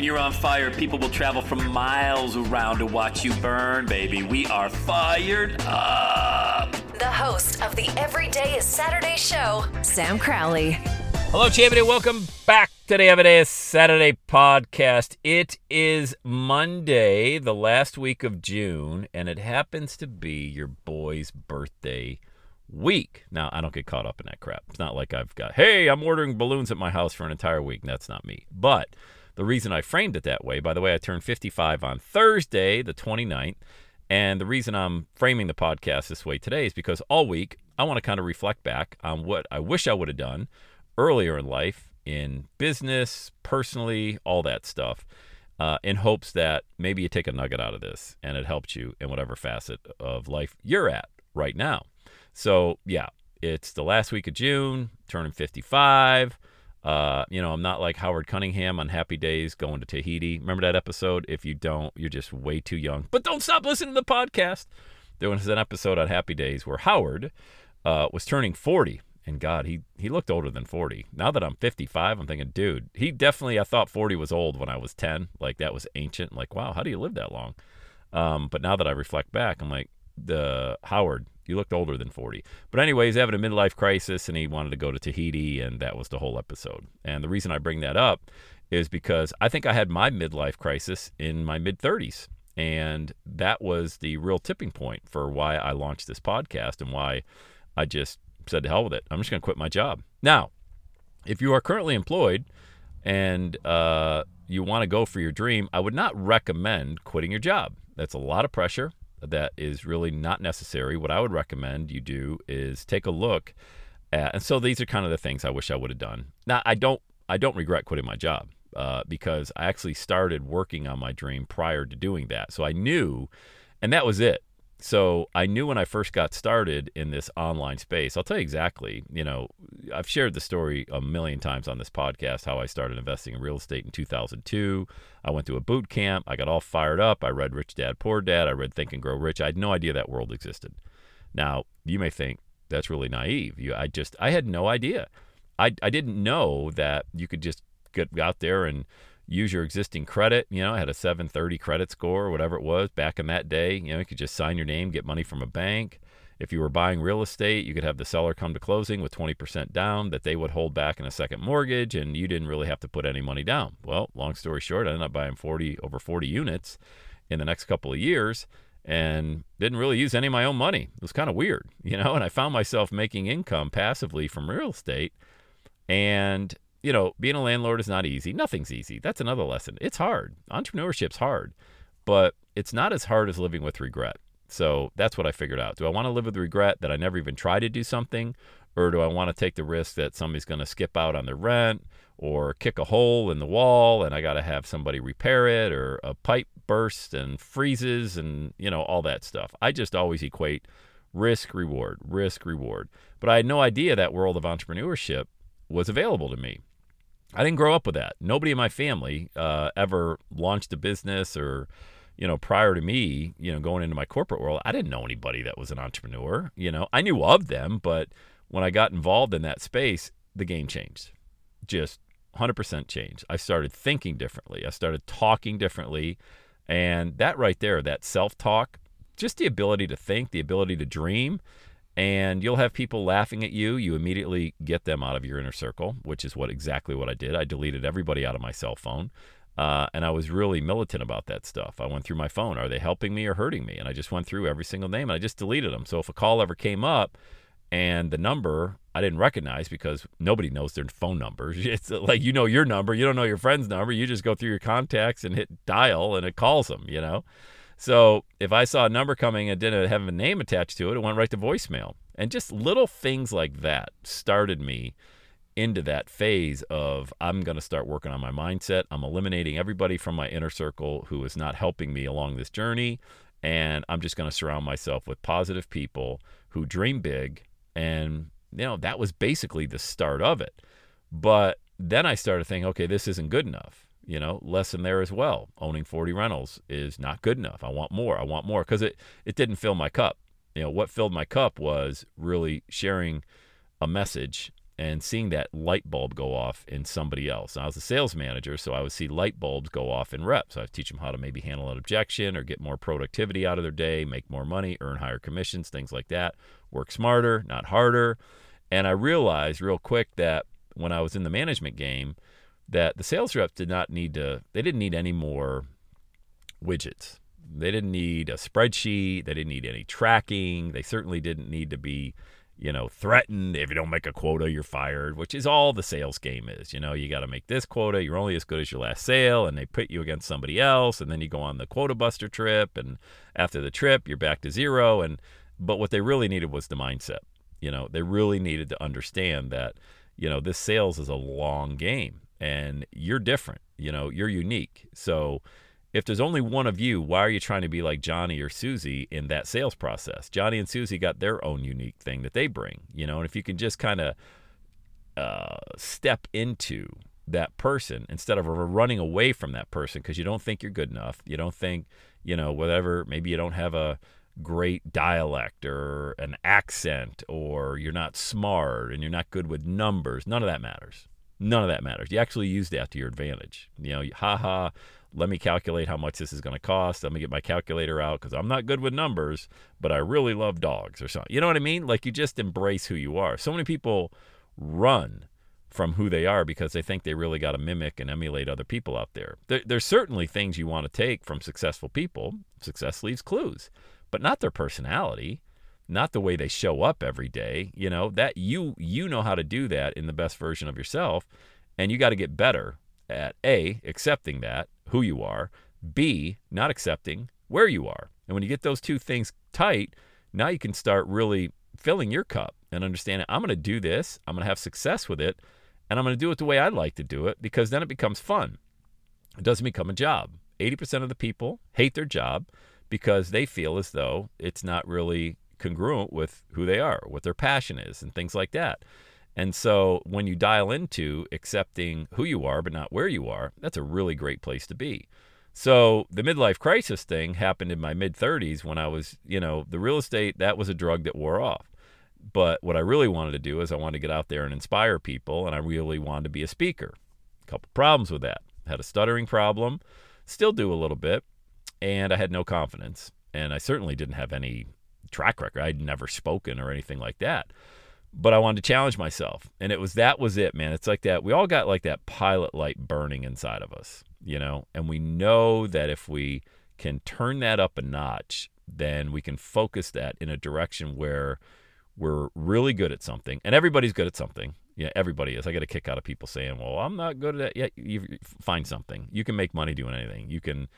When you're on fire, people will travel from miles around to watch you burn, baby. We are fired up. The host of the Everyday is Saturday show, Sam Crowley. Hello, champion, and welcome back to the Everyday is Saturday podcast. It is Monday, the last week of June, and it happens to be your boy's birthday week. Now, I don't get caught up in that crap. It's not like I've got, hey, I'm ordering balloons at my house for an entire week. That's not me. But the reason I framed it that way, by the way, I turned 55 on Thursday, the 29th. And the reason I'm framing the podcast this way today is because all week I want to kind of reflect back on what I wish I would have done earlier in life, in business, personally, all that stuff, uh, in hopes that maybe you take a nugget out of this and it helps you in whatever facet of life you're at right now. So, yeah, it's the last week of June, turning 55. Uh, you know, I'm not like Howard Cunningham on Happy Days going to Tahiti. Remember that episode? If you don't, you're just way too young. But don't stop listening to the podcast. There was an episode on Happy Days where Howard uh, was turning 40 and God, he he looked older than 40. Now that I'm 55, I'm thinking, dude, he definitely. I thought 40 was old when I was 10. Like that was ancient. Like, wow, how do you live that long? Um, but now that I reflect back, I'm like, the Howard, you looked older than 40. But anyway, he's having a midlife crisis, and he wanted to go to Tahiti, and that was the whole episode. And the reason I bring that up is because I think I had my midlife crisis in my mid 30s. And that was the real tipping point for why I launched this podcast and why I just said to hell with it. I'm just going to quit my job. Now, if you are currently employed and uh, you want to go for your dream, I would not recommend quitting your job. That's a lot of pressure. That is really not necessary. What I would recommend you do is take a look at, and so these are kind of the things I wish I would have done. Now, I don't, I don't regret quitting my job uh, because I actually started working on my dream prior to doing that. So I knew, and that was it so I knew when I first got started in this online space, I'll tell you exactly, you know, I've shared the story a million times on this podcast how I started investing in real estate in 2002. I went to a boot camp. I got all fired up. I read Rich Dad Poor Dad. I read Think and Grow Rich. I had no idea that world existed. Now, you may think that's really naive. You, I just, I had no idea. I, I didn't know that you could just get out there and use your existing credit. You know, I had a 730 credit score or whatever it was back in that day. You know, you could just sign your name, get money from a bank. If you were buying real estate, you could have the seller come to closing with 20% down that they would hold back in a second mortgage, and you didn't really have to put any money down. Well, long story short, I ended up buying 40 over 40 units in the next couple of years and didn't really use any of my own money. It was kind of weird, you know, and I found myself making income passively from real estate. And you know, being a landlord is not easy. Nothing's easy. That's another lesson. It's hard. Entrepreneurship's hard, but it's not as hard as living with regret. So that's what I figured out. Do I want to live with regret that I never even tried to do something? Or do I want to take the risk that somebody's going to skip out on their rent or kick a hole in the wall and I got to have somebody repair it or a pipe bursts and freezes and, you know, all that stuff? I just always equate risk reward, risk reward. But I had no idea that world of entrepreneurship was available to me. I didn't grow up with that. Nobody in my family uh, ever launched a business or, you know, prior to me, you know, going into my corporate world, I didn't know anybody that was an entrepreneur. You know, I knew of them, but when I got involved in that space, the game changed. Just 100% changed. I started thinking differently. I started talking differently. And that right there, that self talk, just the ability to think, the ability to dream, and you'll have people laughing at you. You immediately get them out of your inner circle, which is what exactly what I did. I deleted everybody out of my cell phone. Uh, and I was really militant about that stuff. I went through my phone. Are they helping me or hurting me? And I just went through every single name and I just deleted them. So if a call ever came up and the number I didn't recognize because nobody knows their phone numbers. It's like you know your number, you don't know your friend's number. You just go through your contacts and hit dial and it calls them, you know? So if I saw a number coming and didn't have a name attached to it, it went right to voicemail. And just little things like that started me into that phase of I'm going to start working on my mindset. I'm eliminating everybody from my inner circle who is not helping me along this journey. And I'm just going to surround myself with positive people who dream big. And, you know, that was basically the start of it. But then I started thinking, okay, this isn't good enough. You know, lesson there as well. Owning 40 rentals is not good enough. I want more. I want more because it, it didn't fill my cup. You know, what filled my cup was really sharing a message and seeing that light bulb go off in somebody else. I was a sales manager, so I would see light bulbs go off in reps. So I would teach them how to maybe handle an objection or get more productivity out of their day, make more money, earn higher commissions, things like that. Work smarter, not harder. And I realized real quick that when I was in the management game, that the sales reps did not need to, they didn't need any more widgets. They didn't need a spreadsheet. They didn't need any tracking. They certainly didn't need to be you know, threatened if you don't make a quota, you're fired, which is all the sales game is. You know, you got to make this quota. You're only as good as your last sale, and they put you against somebody else, and then you go on the quota buster trip, and after the trip, you're back to zero. And but what they really needed was the mindset. You know, they really needed to understand that, you know, this sales is a long game, and you're different. You know, you're unique. So if there's only one of you, why are you trying to be like Johnny or Susie in that sales process? Johnny and Susie got their own unique thing that they bring, you know, and if you can just kind of uh, step into that person instead of running away from that person because you don't think you're good enough, you don't think, you know, whatever, maybe you don't have a great dialect or an accent or you're not smart and you're not good with numbers. None of that matters. None of that matters. You actually use that to your advantage. You know, haha, let me calculate how much this is going to cost. Let me get my calculator out because I'm not good with numbers, but I really love dogs or something. You know what I mean? Like you just embrace who you are. So many people run from who they are because they think they really got to mimic and emulate other people out there. there. There's certainly things you want to take from successful people. Success leaves clues, but not their personality, not the way they show up every day. You know that you you know how to do that in the best version of yourself, and you got to get better at a accepting that who you are, B, not accepting where you are. And when you get those two things tight, now you can start really filling your cup and understanding I'm going to do this, I'm going to have success with it, and I'm going to do it the way I like to do it because then it becomes fun. It doesn't become a job. 80% of the people hate their job because they feel as though it's not really congruent with who they are, what their passion is, and things like that. And so when you dial into accepting who you are, but not where you are, that's a really great place to be. So the midlife crisis thing happened in my mid 30s when I was, you know, the real estate, that was a drug that wore off. But what I really wanted to do is I wanted to get out there and inspire people, and I really wanted to be a speaker. A couple problems with that. I had a stuttering problem, still do a little bit, and I had no confidence. And I certainly didn't have any track record. I'd never spoken or anything like that but I wanted to challenge myself. And it was that was it, man. It's like that. We all got like that pilot light burning inside of us, you know, and we know that if we can turn that up a notch, then we can focus that in a direction where we're really good at something. And everybody's good at something. Yeah, everybody is. I get a kick out of people saying, "Well, I'm not good at it." yet." you find something. You can make money doing anything. You can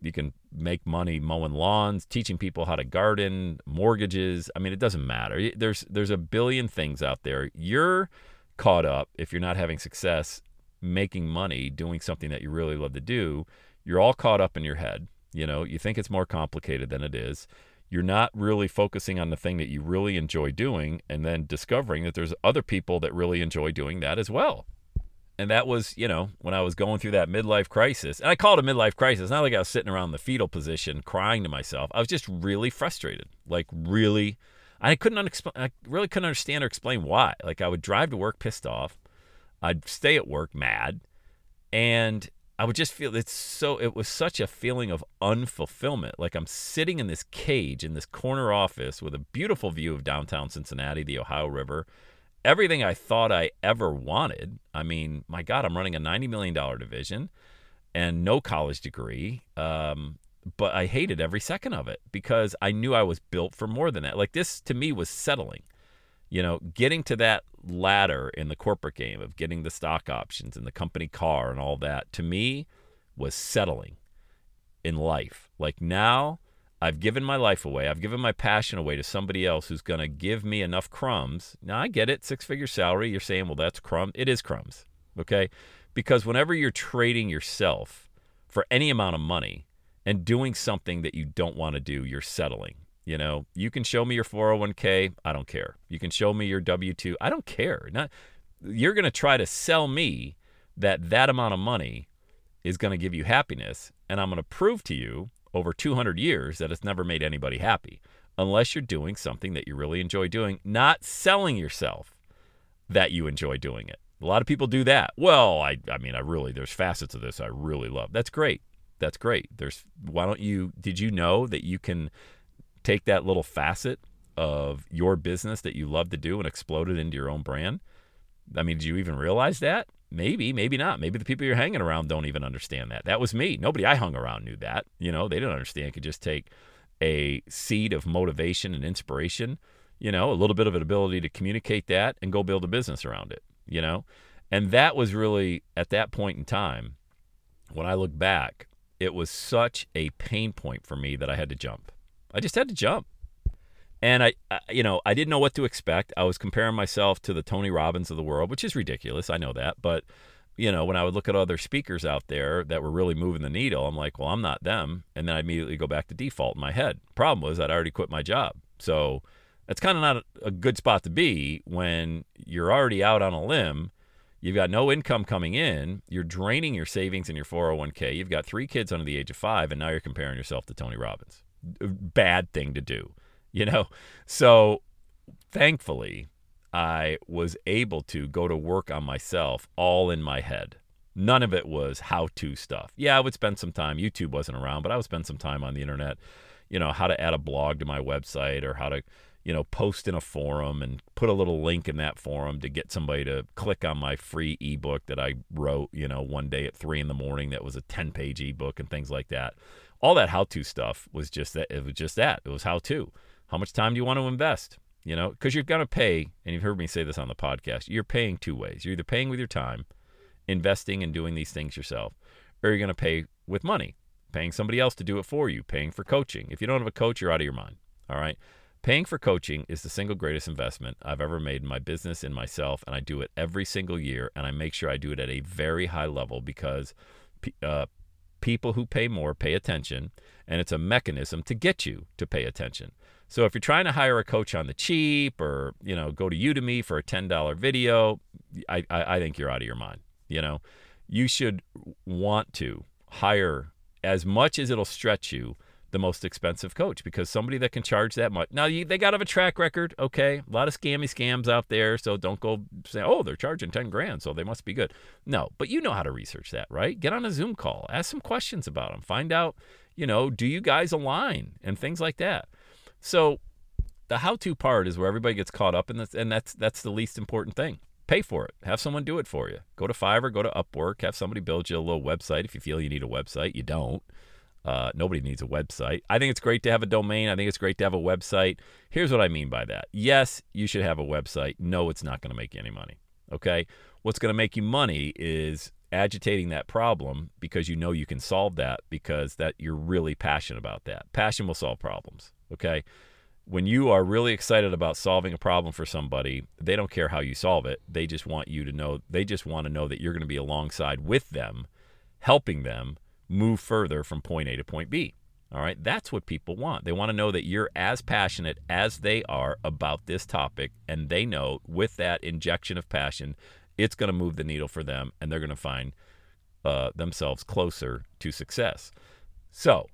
you can make money mowing lawns, teaching people how to garden, mortgages. I mean, it doesn't matter. There's there's a billion things out there. You're caught up if you're not having success making money doing something that you really love to do. You're all caught up in your head. You know, you think it's more complicated than it is. You're not really focusing on the thing that you really enjoy doing and then discovering that there's other people that really enjoy doing that as well. And that was, you know, when I was going through that midlife crisis. And I called it a midlife crisis. Not like I was sitting around in the fetal position crying to myself. I was just really frustrated. Like really I couldn't unexplain I really couldn't understand or explain why. Like I would drive to work pissed off. I'd stay at work mad. And I would just feel it's so it was such a feeling of unfulfillment. Like I'm sitting in this cage in this corner office with a beautiful view of downtown Cincinnati, the Ohio River everything I thought I ever wanted. I mean, my God, I'm running a $90 million division and no college degree. Um, but I hated every second of it because I knew I was built for more than that. Like this to me was settling. You know, getting to that ladder in the corporate game of getting the stock options and the company car and all that to me was settling in life. Like now I've given my life away. I've given my passion away to somebody else who's going to give me enough crumbs. Now, I get it, six figure salary. You're saying, well, that's crumbs. It is crumbs. Okay. Because whenever you're trading yourself for any amount of money and doing something that you don't want to do, you're settling. You know, you can show me your 401k. I don't care. You can show me your W 2. I don't care. Not, you're going to try to sell me that that amount of money is going to give you happiness. And I'm going to prove to you over 200 years that it's never made anybody happy unless you're doing something that you really enjoy doing, not selling yourself that you enjoy doing it. A lot of people do that. Well, I, I mean, I really, there's facets of this I really love. That's great. That's great. There's, why don't you, did you know that you can take that little facet of your business that you love to do and explode it into your own brand? I mean, do you even realize that? Maybe, maybe not. Maybe the people you're hanging around don't even understand that. That was me. Nobody I hung around knew that. You know, they didn't understand. Could just take a seed of motivation and inspiration, you know, a little bit of an ability to communicate that and go build a business around it, you know? And that was really at that point in time, when I look back, it was such a pain point for me that I had to jump. I just had to jump. And I, I, you know, I didn't know what to expect. I was comparing myself to the Tony Robbins of the world, which is ridiculous. I know that. But, you know, when I would look at other speakers out there that were really moving the needle, I'm like, well, I'm not them. And then I immediately go back to default in my head. Problem was, I'd already quit my job. So that's kind of not a, good spot to be when you're already out on a limb. You've got no income coming in. You're draining your savings in your 401k. You've got three kids under the age of five, and now you're comparing yourself to Tony Robbins. Bad thing to do you know? So thankfully, I was able to go to work on myself all in my head. None of it was how to stuff. Yeah, I would spend some time. YouTube wasn't around, but I would spend some time on the internet, you know, how to add a blog to my website or how to, you know, post in a forum and put a little link in that forum to get somebody to click on my free ebook that I wrote, you know, one day at three in the morning that was a 10 page ebook and things like that. All that how to stuff was just that. It was just that. It was how to. How much time do you want to invest? You know, because you're going to pay, and you've heard me say this on the podcast, you're paying two ways. You're either paying with your time, investing and doing these things yourself, or you're going to pay with money, paying somebody else to do it for you, paying for coaching. If you don't have a coach, you're out of your mind. All right. Paying for coaching is the single greatest investment I've ever made in my business, in myself, and I do it every single year. And I make sure I do it at a very high level because uh, people who pay more pay attention, and it's a mechanism to get you to pay attention. So if you're trying to hire a coach on the cheap or, you know, go to Udemy for a $10 video, I, I, I think you're out of your mind. You know, you should want to hire as much as it'll stretch you the most expensive coach because somebody that can charge that much. Now, you, they got to have a track record, okay? A lot of scammy scams out there, so don't go say, oh, they're charging 10 grand, so they must be good. No, but you know how to research that, right? Get on a Zoom call, ask some questions about them, find out, you know, do you guys align and things like that. So the how-to part is where everybody gets caught up in this, and that's that's the least important thing. Pay for it. Have someone do it for you. Go to Fiverr, go to Upwork, have somebody build you a little website if you feel you need a website. You don't. Uh, nobody needs a website. I think it's great to have a domain. I think it's great to have a website. Here's what I mean by that. Yes, you should have a website. No, it's not going to make you any money. Okay? What's going to make you money is agitating that problem because you know you can solve that because that you're really passionate about that. Passion will solve problems. Okay. When you are really excited about solving a problem for somebody, they don't care how you solve it. They just want you to know, they just want to know that you're going to be alongside with them, helping them move further from point A to point B. All right. That's what people want. They want to know that you're as passionate as they are about this topic. And they know with that injection of passion, it's going to move the needle for them and they're going to find uh, themselves closer to success. So,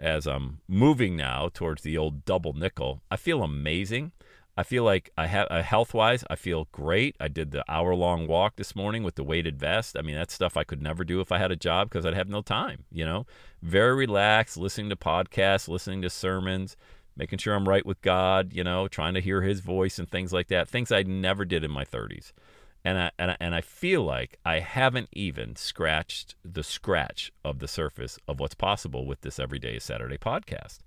as I'm moving now towards the old double nickel, I feel amazing. I feel like I have uh, health wise, I feel great. I did the hour long walk this morning with the weighted vest. I mean, that's stuff I could never do if I had a job because I'd have no time, you know? Very relaxed, listening to podcasts, listening to sermons, making sure I'm right with God, you know, trying to hear his voice and things like that. Things I never did in my 30s and I, and I, and I feel like I haven't even scratched the scratch of the surface of what's possible with this Everyday Saturday podcast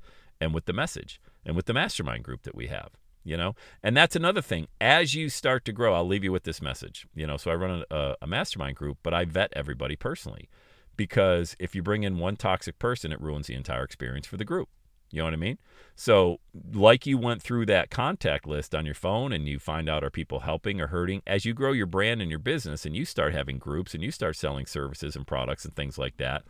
and with the message and with the mastermind group that we have you know? And that's another thing. As you start to grow i'll leave you with this message you know? So i run a, a mastermind group but i vet everybody personally because if you bring in one toxic person it ruins the entire experience for the group You know what I mean? So, like you went through that contact list on your phone and you find out are people helping or hurting, as you grow your brand and your business and you start having groups and you start selling services and products and things like that,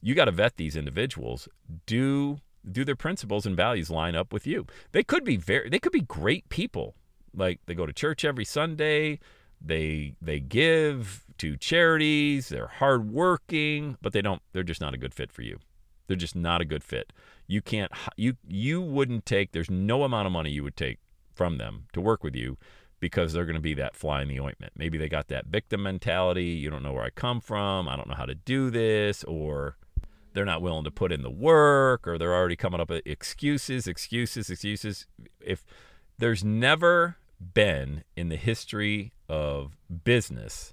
you got to vet these individuals. Do do their principles and values line up with you? They could be very they could be great people. Like they go to church every Sunday, they they give to charities, they're hardworking, but they don't they're just not a good fit for you. They're just not a good fit. You can't you you wouldn't take there's no amount of money you would take from them to work with you because they're going to be that fly in the ointment. Maybe they got that victim mentality, you don't know where I come from, I don't know how to do this or they're not willing to put in the work or they're already coming up with excuses, excuses, excuses. If there's never been in the history of business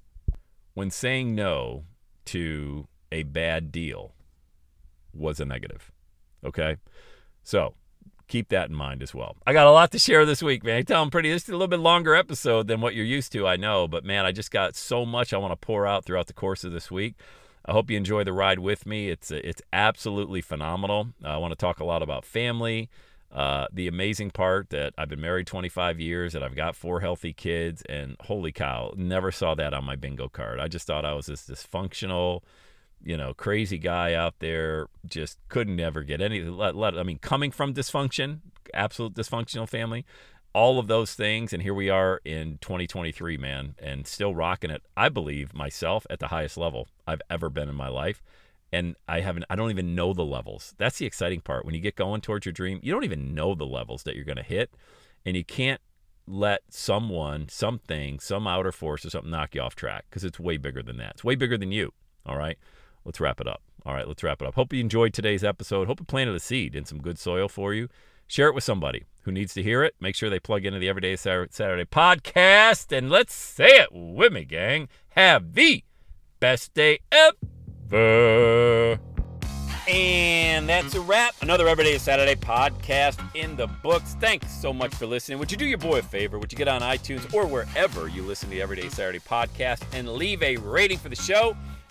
when saying no to a bad deal was a negative. Okay? So keep that in mind as well. I got a lot to share this week, man. I tell them pretty, this is a little bit longer episode than what you're used to, I know, but man, I just got so much I want to pour out throughout the course of this week. I hope you enjoy the ride with me. It's it's absolutely phenomenal. I want to talk a lot about family. Uh, the amazing part that I've been married 25 years and I've got four healthy kids, and holy cow, never saw that on my bingo card. I just thought I was this dysfunctional, you know, crazy guy out there, just couldn't ever get anything. Let, let, I mean, coming from dysfunction, absolute dysfunctional family, all of those things, and here we are in 2023, man, and still rocking it. I believe myself at the highest level I've ever been in my life. And I haven't, I don't even know the levels. That's the exciting part. When you get going towards your dream, you don't even know the levels that you're going to hit. And you can't let someone, something, some outer force or something knock you off track because it's way bigger than that. It's way bigger than you. All right. Let's wrap it up. All right. Let's wrap it up. Hope you enjoyed today's episode. Hope it planted a seed in some good soil for you. Share it with somebody who needs to hear it. Make sure they plug into the Everyday Saturday podcast. And let's say it with me, gang. Have the best day ever. And that's a wrap. Another Everyday Saturday podcast in the books. Thanks so much for listening. Would you do your boy a favor? Would you get on iTunes or wherever you listen to the Everyday Saturday podcast and leave a rating for the show?